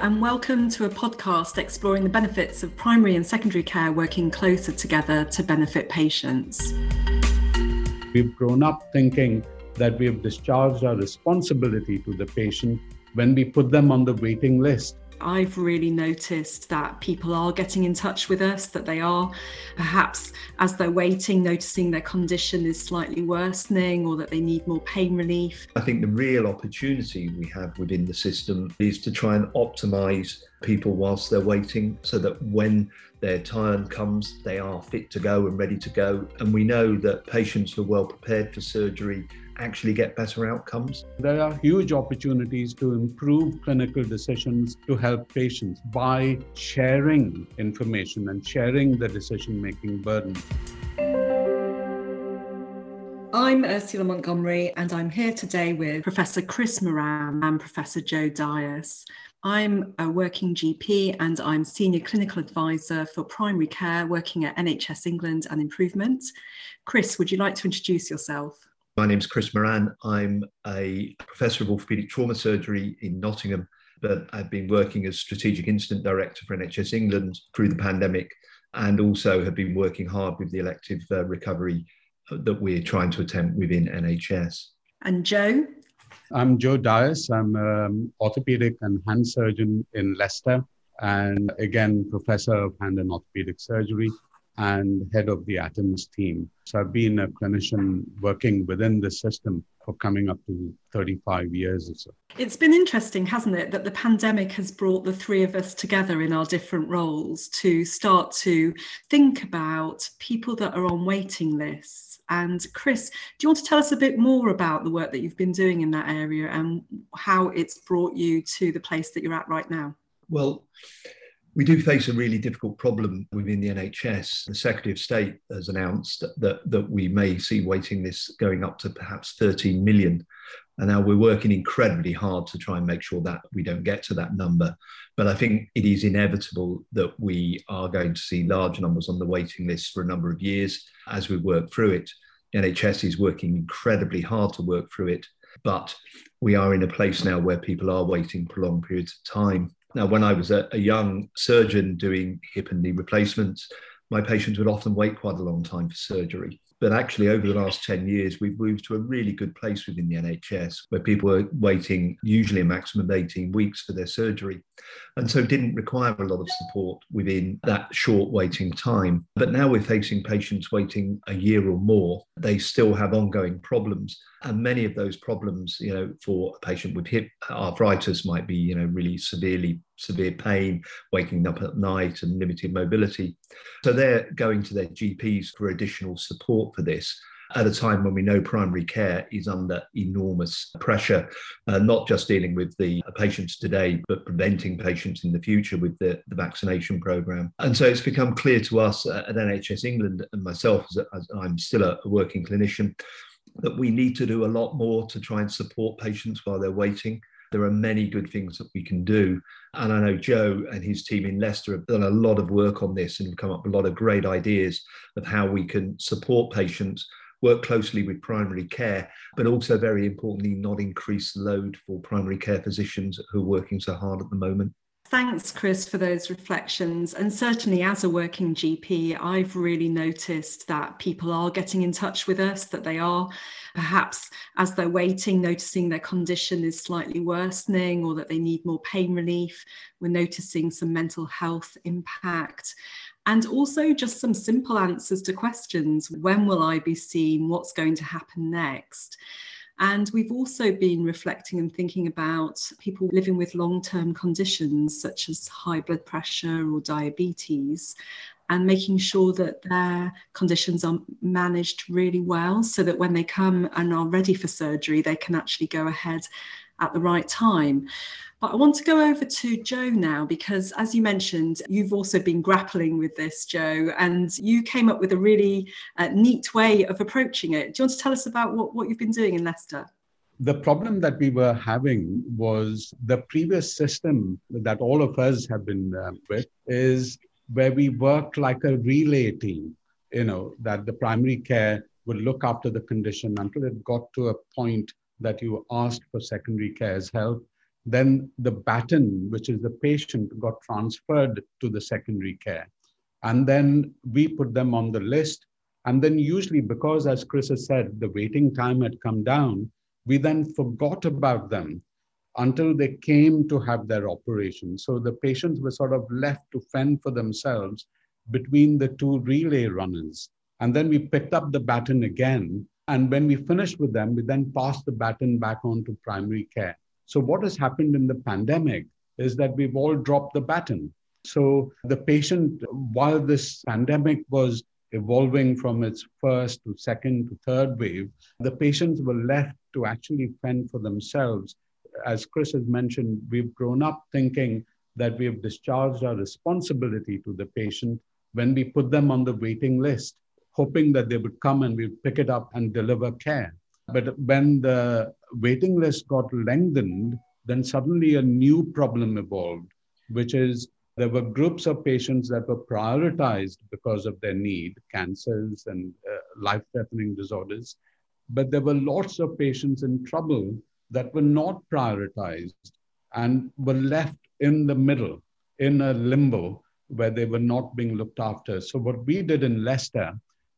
and welcome to a podcast exploring the benefits of primary and secondary care working closer together to benefit patients. We've grown up thinking that we have discharged our responsibility to the patient when we put them on the waiting list. I've really noticed that people are getting in touch with us, that they are perhaps as they're waiting, noticing their condition is slightly worsening or that they need more pain relief. I think the real opportunity we have within the system is to try and optimize people whilst they're waiting so that when their time comes, they are fit to go and ready to go. And we know that patients are well prepared for surgery actually get better outcomes. There are huge opportunities to improve clinical decisions to help patients by sharing information and sharing the decision making burden. I'm Ursula Montgomery, and I'm here today with Professor Chris Moran and Professor Joe Dias. I'm a working GP and I'm Senior Clinical Advisor for Primary Care working at NHS England and Improvement. Chris, would you like to introduce yourself? My name is Chris Moran. I'm a professor of orthopaedic trauma surgery in Nottingham, but I've been working as strategic incident director for NHS England through the pandemic and also have been working hard with the elective uh, recovery uh, that we're trying to attempt within NHS. And Joe? I'm Joe Dias. I'm an um, orthopedic and hand surgeon in Leicester, and again, professor of hand and orthopedic surgery and head of the ATOMS team. So I've been a clinician working within the system for coming up to 35 years or so. It's been interesting, hasn't it, that the pandemic has brought the three of us together in our different roles to start to think about people that are on waiting lists. And Chris, do you want to tell us a bit more about the work that you've been doing in that area and how it's brought you to the place that you're at right now? Well, we do face a really difficult problem within the NHS. The Secretary of State has announced that, that we may see waiting lists going up to perhaps 13 million. And now we're working incredibly hard to try and make sure that we don't get to that number. But I think it is inevitable that we are going to see large numbers on the waiting list for a number of years as we work through it. NHS is working incredibly hard to work through it. But we are in a place now where people are waiting prolonged periods of time now, when I was a, a young surgeon doing hip and knee replacements, my patients would often wait quite a long time for surgery. But actually, over the last 10 years, we've moved to a really good place within the NHS where people are waiting usually a maximum of 18 weeks for their surgery. And so didn't require a lot of support within that short waiting time. But now we're facing patients waiting a year or more. They still have ongoing problems. And many of those problems, you know, for a patient with hip arthritis might be, you know, really severely severe pain, waking up at night, and limited mobility. So they're going to their GPs for additional support for this at a time when we know primary care is under enormous pressure, uh, not just dealing with the patients today, but preventing patients in the future with the, the vaccination program. And so it's become clear to us at NHS England and myself, as, as I'm still a, a working clinician, that we need to do a lot more to try and support patients while they're waiting. There are many good things that we can do. And I know Joe and his team in Leicester have done a lot of work on this and come up with a lot of great ideas of how we can support patients, work closely with primary care, but also very importantly, not increase load for primary care physicians who are working so hard at the moment. Thanks, Chris, for those reflections. And certainly, as a working GP, I've really noticed that people are getting in touch with us, that they are perhaps as they're waiting, noticing their condition is slightly worsening or that they need more pain relief. We're noticing some mental health impact. And also just some simple answers to questions. When will I be seen? What's going to happen next? And we've also been reflecting and thinking about people living with long term conditions such as high blood pressure or diabetes and making sure that their conditions are managed really well so that when they come and are ready for surgery, they can actually go ahead at the right time. But I want to go over to Joe now because, as you mentioned, you've also been grappling with this, Joe, and you came up with a really uh, neat way of approaching it. Do you want to tell us about what, what you've been doing in Leicester? The problem that we were having was the previous system that all of us have been uh, with is where we worked like a relay team, you know, that the primary care would look after the condition until it got to a point that you asked for secondary care's help then the baton, which is the patient, got transferred to the secondary care. And then we put them on the list. And then, usually, because as Chris has said, the waiting time had come down, we then forgot about them until they came to have their operation. So the patients were sort of left to fend for themselves between the two relay runners. And then we picked up the baton again. And when we finished with them, we then pass the baton back on to primary care. So, what has happened in the pandemic is that we've all dropped the baton. So, the patient, while this pandemic was evolving from its first to second to third wave, the patients were left to actually fend for themselves. As Chris has mentioned, we've grown up thinking that we have discharged our responsibility to the patient when we put them on the waiting list, hoping that they would come and we'd pick it up and deliver care. But when the waiting list got lengthened, then suddenly a new problem evolved, which is there were groups of patients that were prioritized because of their need, cancers and uh, life threatening disorders. But there were lots of patients in trouble that were not prioritized and were left in the middle, in a limbo where they were not being looked after. So, what we did in Leicester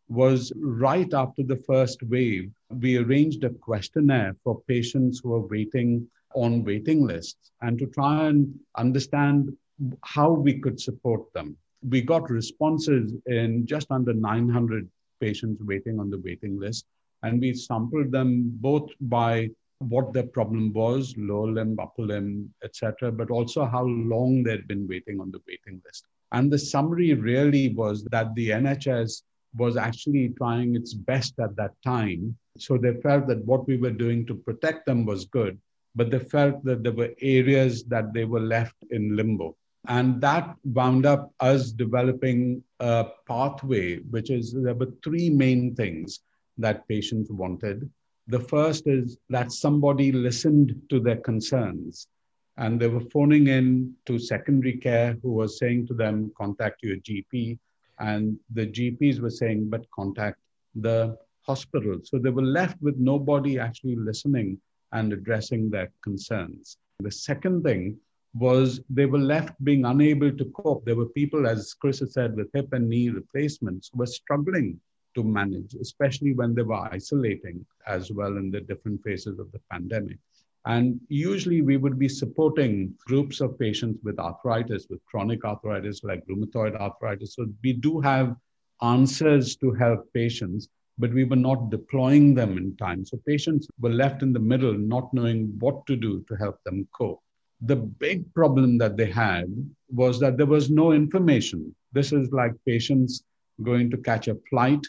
was right after the first wave, we arranged a questionnaire for patients who are waiting on waiting lists and to try and understand how we could support them. We got responses in just under 900 patients waiting on the waiting list, and we sampled them both by what their problem was, lower limb, upper limb, etc., but also how long they'd been waiting on the waiting list. And the summary really was that the NHS was actually trying its best at that time. So they felt that what we were doing to protect them was good, but they felt that there were areas that they were left in limbo. And that wound up us developing a pathway, which is there were three main things that patients wanted. The first is that somebody listened to their concerns and they were phoning in to secondary care who was saying to them, contact your GP. And the GPs were saying, but contact the hospital. So they were left with nobody actually listening and addressing their concerns. The second thing was they were left being unable to cope. There were people, as Chris has said, with hip and knee replacements who were struggling to manage, especially when they were isolating as well in the different phases of the pandemic. And usually we would be supporting groups of patients with arthritis, with chronic arthritis like rheumatoid arthritis. So we do have answers to help patients, but we were not deploying them in time. So patients were left in the middle, not knowing what to do to help them cope. The big problem that they had was that there was no information. This is like patients going to catch a flight,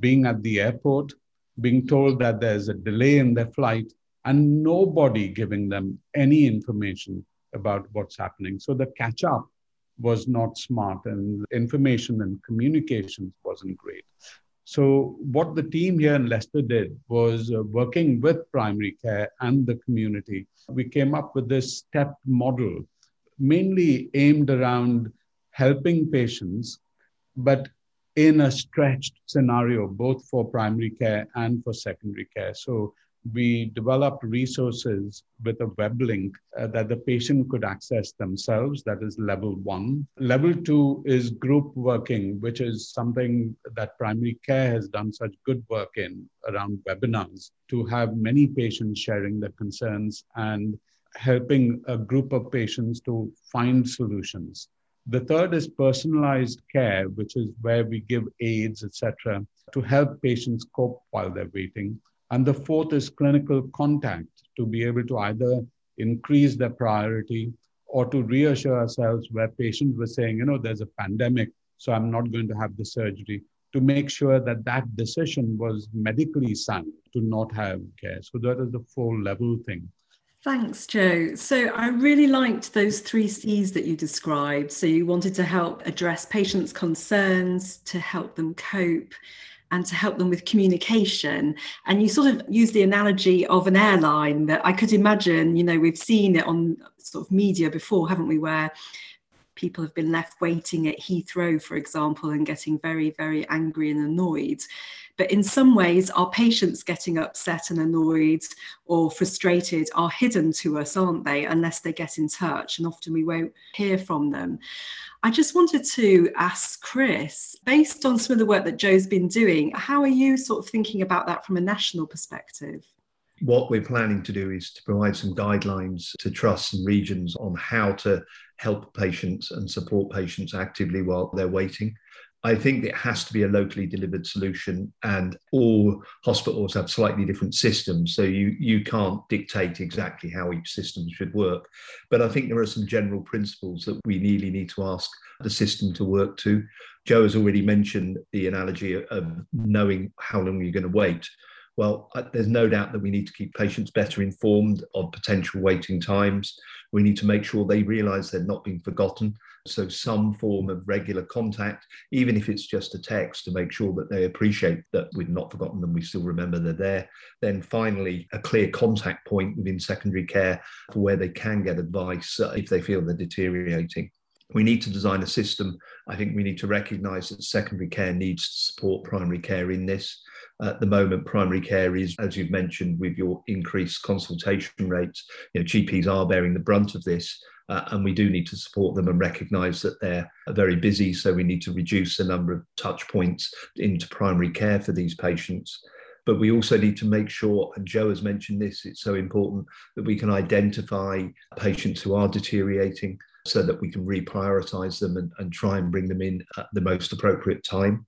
being at the airport, being told that there's a delay in their flight, and nobody giving them any information about what's happening. So the catch up was not smart, and information and communications wasn't great. So, what the team here in Leicester did was uh, working with primary care and the community. We came up with this step model, mainly aimed around helping patients, but in a stretched scenario, both for primary care and for secondary care. So, we developed resources with a web link uh, that the patient could access themselves. That is level one. Level two is group working, which is something that primary care has done such good work in around webinars to have many patients sharing their concerns and helping a group of patients to find solutions. The third is personalized care, which is where we give aids, etc., to help patients cope while they're waiting. And the fourth is clinical contact to be able to either increase their priority or to reassure ourselves where patients were saying, you know, there's a pandemic, so I'm not going to have the surgery, to make sure that that decision was medically sound to not have care. So that is the four level thing. Thanks, Joe. So I really liked those three C's that you described. So you wanted to help address patients' concerns, to help them cope, and to help them with communication. And you sort of use the analogy of an airline that I could imagine, you know, we've seen it on sort of media before, haven't we, where people have been left waiting at Heathrow, for example, and getting very, very angry and annoyed. But in some ways, our patients getting upset and annoyed or frustrated are hidden to us, aren't they? Unless they get in touch, and often we won't hear from them. I just wanted to ask Chris, based on some of the work that Joe's been doing, how are you sort of thinking about that from a national perspective? What we're planning to do is to provide some guidelines to trusts and regions on how to help patients and support patients actively while they're waiting. I think it has to be a locally delivered solution, and all hospitals have slightly different systems. So you, you can't dictate exactly how each system should work. But I think there are some general principles that we really need to ask the system to work to. Joe has already mentioned the analogy of knowing how long you're going to wait. Well, there's no doubt that we need to keep patients better informed of potential waiting times. We need to make sure they realise they're not being forgotten. So, some form of regular contact, even if it's just a text, to make sure that they appreciate that we've not forgotten them, we still remember they're there. Then, finally, a clear contact point within secondary care for where they can get advice uh, if they feel they're deteriorating we need to design a system. I think we need to recognise that secondary care needs to support primary care in this. At the moment, primary care is, as you've mentioned, with your increased consultation rates, you know, GPs are bearing the brunt of this. Uh, and we do need to support them and recognise that they're very busy. So we need to reduce the number of touch points into primary care for these patients. But we also need to make sure, and Joe has mentioned this, it's so important that we can identify patients who are deteriorating so that we can reprioritize them and, and try and bring them in at the most appropriate time.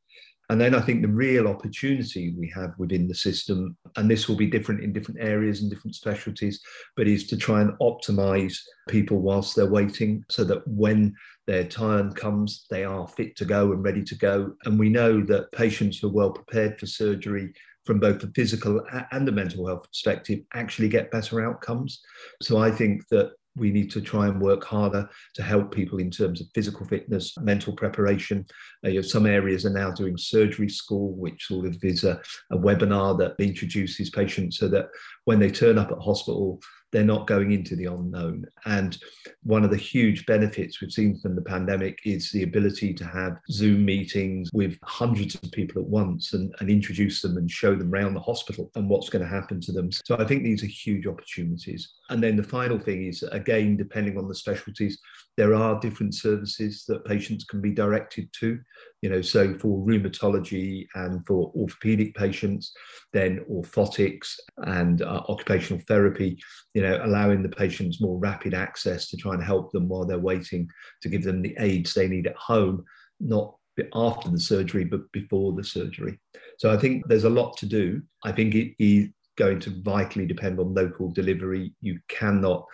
And then I think the real opportunity we have within the system, and this will be different in different areas and different specialties, but is to try and optimize people whilst they're waiting so that when their time comes, they are fit to go and ready to go. And we know that patients who are well prepared for surgery from both the physical and the mental health perspective actually get better outcomes. So I think that we need to try and work harder to help people in terms of physical fitness, mental preparation. Uh, you know, some areas are now doing surgery school, which sort of is a, a webinar that introduces patients so that when they turn up at hospital, they're not going into the unknown. And one of the huge benefits we've seen from the pandemic is the ability to have Zoom meetings with hundreds of people at once and, and introduce them and show them around the hospital and what's going to happen to them. So I think these are huge opportunities. And then the final thing is, again, depending on the specialties, there are different services that patients can be directed to you know so for rheumatology and for orthopedic patients then orthotics and uh, occupational therapy you know allowing the patients more rapid access to try and help them while they're waiting to give them the aids they need at home not after the surgery but before the surgery. So i think there's a lot to do. I think it is going to vitally depend on local delivery. You cannot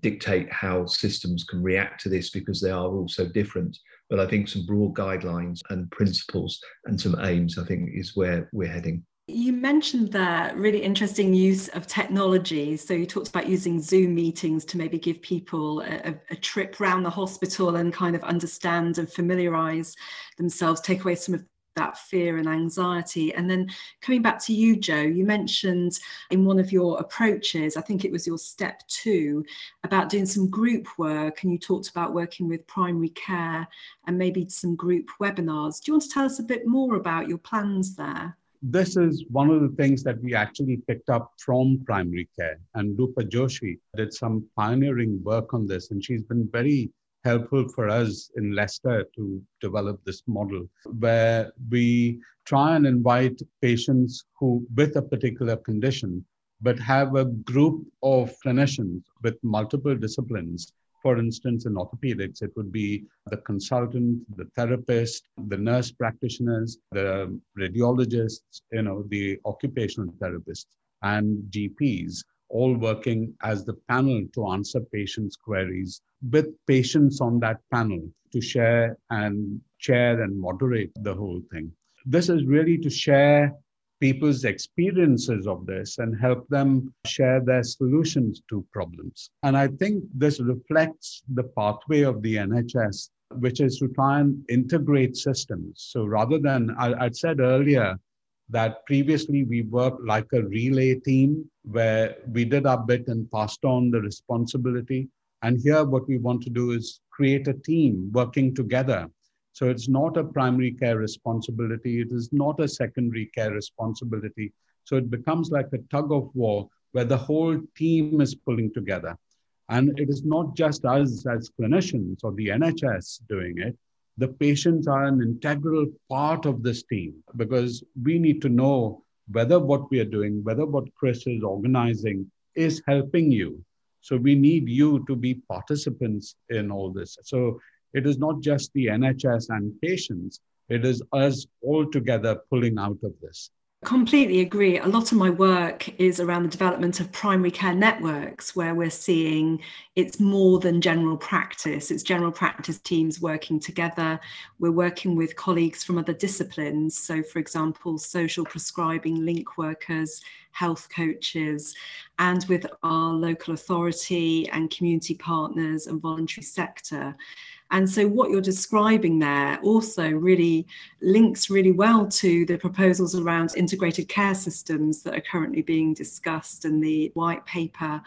dictate how systems can react to this because they are all so different but I think some broad guidelines and principles and some aims, I think, is where we're heading. You mentioned that really interesting use of technology. So you talked about using Zoom meetings to maybe give people a, a trip around the hospital and kind of understand and familiarize themselves, take away some of that fear and anxiety. And then coming back to you, Joe, you mentioned in one of your approaches, I think it was your step two, about doing some group work. And you talked about working with primary care and maybe some group webinars. Do you want to tell us a bit more about your plans there? This is one of the things that we actually picked up from primary care. And Rupa Joshi did some pioneering work on this, and she's been very helpful for us in Leicester to develop this model where we try and invite patients who, with a particular condition, but have a group of clinicians with multiple disciplines. For instance, in orthopedics, it would be the consultant, the therapist, the nurse practitioners, the radiologists, you know, the occupational therapists, and GPs all working as the panel to answer patients' queries with patients on that panel to share and chair and moderate the whole thing. This is really to share people's experiences of this and help them share their solutions to problems. And I think this reflects the pathway of the NHS, which is to try and integrate systems. So rather than, I, would said earlier, that previously we worked like a relay team where we did our bit and passed on the responsibility. And here, what we want to do is create a team working together. So it's not a primary care responsibility, it is not a secondary care responsibility. So it becomes like a tug of war where the whole team is pulling together. And it is not just us as clinicians or the NHS doing it. The patients are an integral part of this team because we need to know whether what we are doing, whether what Chris is organizing is helping you. So we need you to be participants in all this. So it is not just the NHS and patients, it is us all together pulling out of this. Completely agree. A lot of my work is around the development of primary care networks, where we're seeing it's more than general practice. It's general practice teams working together. We're working with colleagues from other disciplines. So, for example, social prescribing link workers, health coaches, and with our local authority and community partners and voluntary sector. And so, what you're describing there also really links really well to the proposals around integrated care systems that are currently being discussed in the white paper.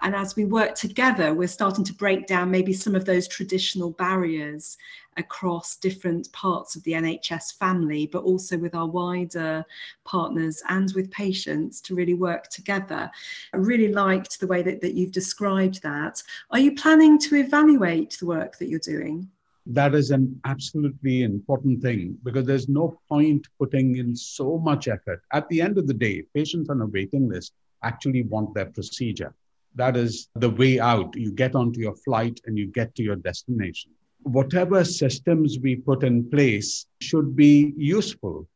And as we work together, we're starting to break down maybe some of those traditional barriers across different parts of the NHS family, but also with our wider partners and with patients to really work together. I really liked the way that, that you've described that. Are you planning to evaluate the work that you're doing? That is an absolutely important thing because there's no point putting in so much effort. At the end of the day, patients on a waiting list actually want their procedure. That is the way out. You get onto your flight and you get to your destination whatever systems we put in place should be useful.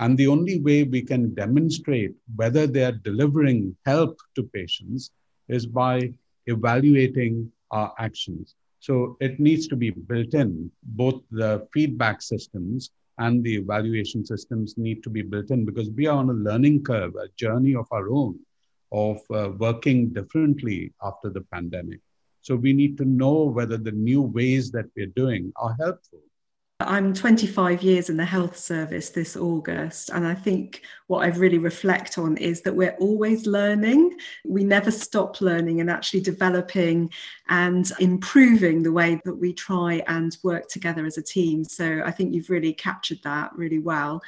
And the only way we can demonstrate whether they are delivering help to patients is by evaluating our actions. So it needs to be built in. Both the feedback systems and the evaluation systems need to be built in because we are on a learning curve, a journey of our own of uh, working differently after the pandemic. So we need to know whether the new ways that we're doing are helpful. I'm 25 years in the health service this August, and I think what I really reflect on is that we're always learning. We never stop learning and actually developing and improving the way that we try and work together as a team. So I think you've really captured that really well.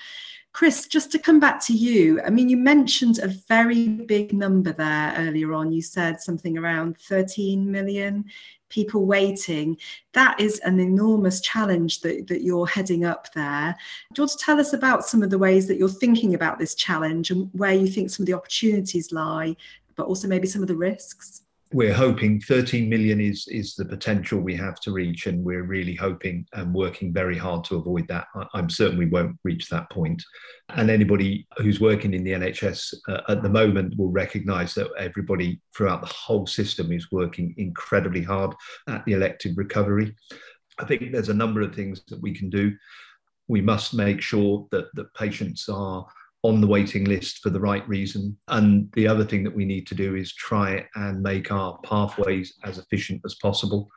Chris, just to come back to you, I mean, you mentioned a very big number there earlier on. You said something around 13 million people waiting. That is an enormous challenge that, that you're heading up there. Do you want to tell us about some of the ways that you're thinking about this challenge and where you think some of the opportunities lie, but also maybe some of the risks? We're hoping 13 million is is the potential we have to reach and we're really hoping and working very hard to avoid that. I'm certain we won't reach that point. point and anybody who's working in the nhs uh, at the moment will recognize that everybody throughout the whole system is working incredibly hard at the elective recovery. I think there's a number of things that we can do. We must make sure that that patients are on the waiting list for the right reason. And the other thing that we need to do is try and make our pathways as efficient as possible.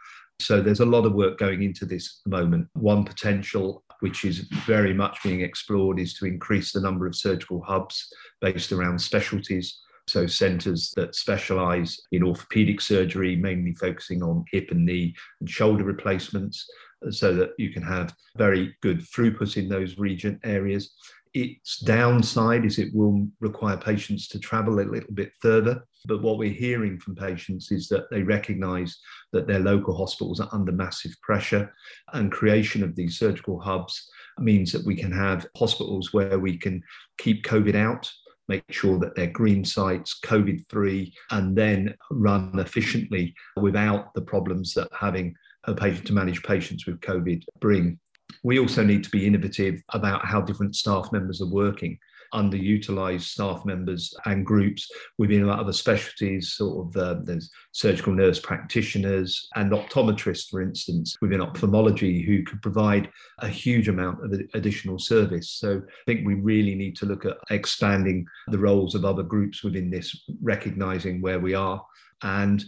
So there's a lot of work going into this moment. One potential, which is very much being explored, is to increase the number of surgical hubs based around specialties. So, centres that specialise in orthopaedic surgery, mainly focusing on hip and knee and shoulder replacements, so that you can have very good throughput in those region areas. Its downside is it will require patients to travel a little bit further. But what we're hearing from patients is that they recognize that their local hospitals are under massive pressure, and creation of these surgical hubs means that we can have hospitals where we can keep COVID out, make sure that they're green sites, COVID free, and then run efficiently without the problems that having a patient to manage patients with COVID bring we also need to be innovative about how different staff members are working underutilized staff members and groups within other specialties, sort of uh, there's surgical nurse practitioners and optometrists, for instance, within ophthalmology, who could provide a huge amount of additional service. So I think we really need to look at expanding the roles of other groups within this, recognizing where we are and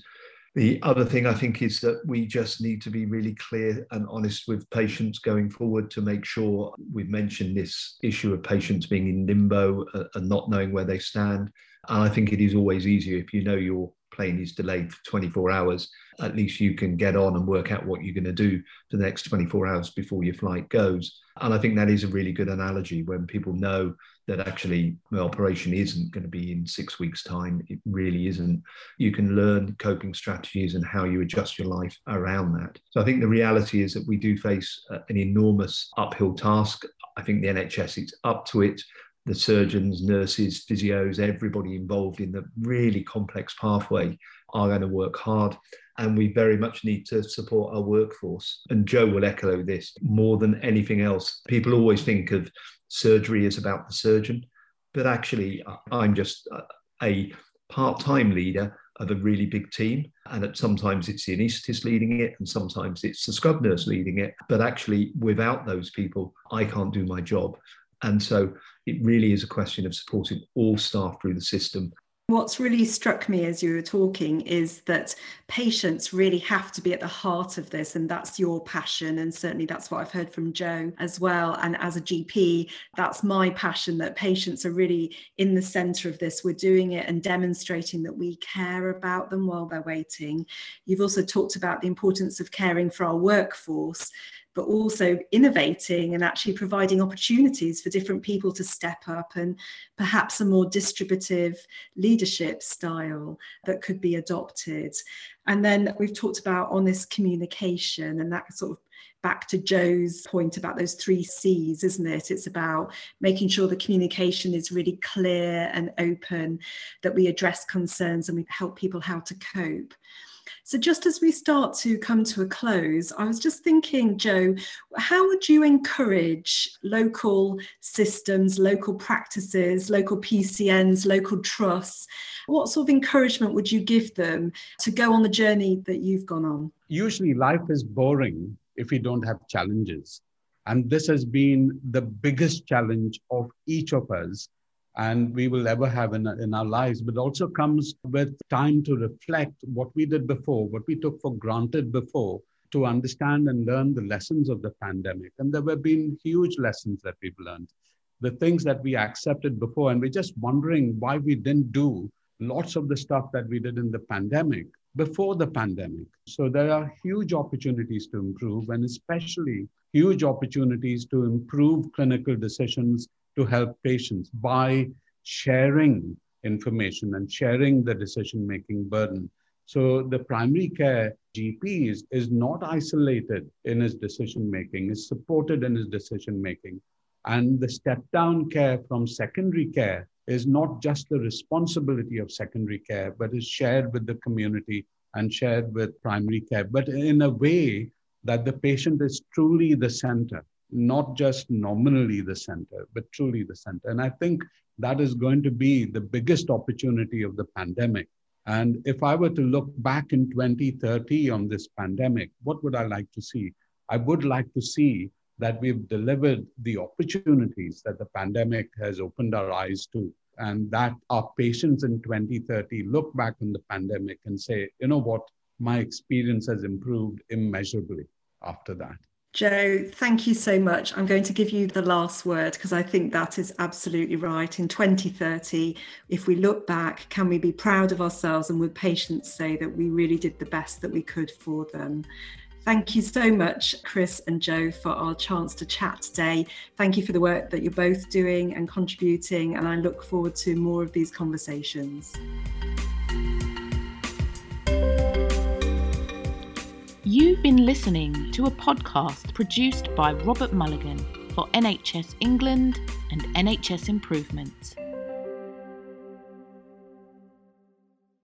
the other thing I think is that we just need to be really clear and honest with patients going forward to make sure we've mentioned this issue of patients being in limbo uh, and not knowing where they stand. And I think it is always easier if you know your plane is delayed for 24 hours, at least you can get on and work out what you're going to do for the next 24 hours before your flight goes. And I think that is a really good analogy when people know that actually the operation isn't going to be in six weeks' time. It really isn't. You can learn coping strategies and how you adjust your life around that. So I think the reality is that we do face uh, an enormous uphill task. I think the NHS is up to it the surgeons, nurses, physios, everybody involved in the really complex pathway are going to work hard. And we very much need to support our workforce. And Joe will echo this more than anything else. People always think of surgery is about the surgeon, but actually, I'm just a part time leader of a really big team. And at sometimes it's the anaesthetist leading it, and sometimes it's the scrub nurse leading it. But actually, without those people, I can't do my job. And so it really is a question of supporting all staff through the system. What's really struck me as you were talking is that patients really have to be at the heart of this, and that's your passion. And certainly that's what I've heard from Joe as well. And as a GP, that's my passion that patients are really in the center of this. We're doing it and demonstrating that we care about them while they're waiting. You've also talked about the importance of caring for our workforce but also innovating and actually providing opportunities for different people to step up and perhaps a more distributive leadership style that could be adopted. And then we've talked about honest communication and that sort of back to Joe's point about those three C's, isn't it? It's about making sure the communication is really clear and open, that we address concerns and we help people how to cope. So, just as we start to come to a close, I was just thinking, Joe, how would you encourage local systems, local practices, local PCNs, local trusts? What sort of encouragement would you give them to go on the journey that you've gone on? Usually, life is boring if we don't have challenges. And this has been the biggest challenge of each of us and we will ever have in, in our lives, but also comes with time to reflect what we did before, what we took for granted before, to understand and learn the lessons of the pandemic. And there have been huge lessons that we've learned, the things that we accepted before, and we're just wondering why we didn't do lots of the stuff that we did in the pandemic before the pandemic. So there are huge opportunities to improve, and especially huge opportunities to improve clinical decisions to help patients by sharing information and sharing the decision making burden. So the primary care GP is, not isolated in his decision making, is supported in his decision making. And the step down care from secondary care is not just the responsibility of secondary care, but is shared with the community and shared with primary care, but in a way that the patient is truly the center not just nominally the center, but truly the center. And I think that is going to be the biggest opportunity of the pandemic. And if I were to look back in 2030 on this pandemic, what would I like to see? I would like to see that we've delivered the opportunities that the pandemic has opened our eyes to. And that our patients in 2030 look back on the pandemic and say, you know what, my experience has improved immeasurably after that. Joe, thank you so much. I'm going to give you the last word because I think that is absolutely right. In 2030, if we look back, can we be proud of ourselves and would patients say that we really did the best that we could for them? Thank you so much, Chris and Joe, for our chance to chat today. Thank you for the work that you're both doing and contributing, and I look forward to more of these conversations. You've been listening to a podcast produced by Robert Mulligan for NHS England and NHS Improvement.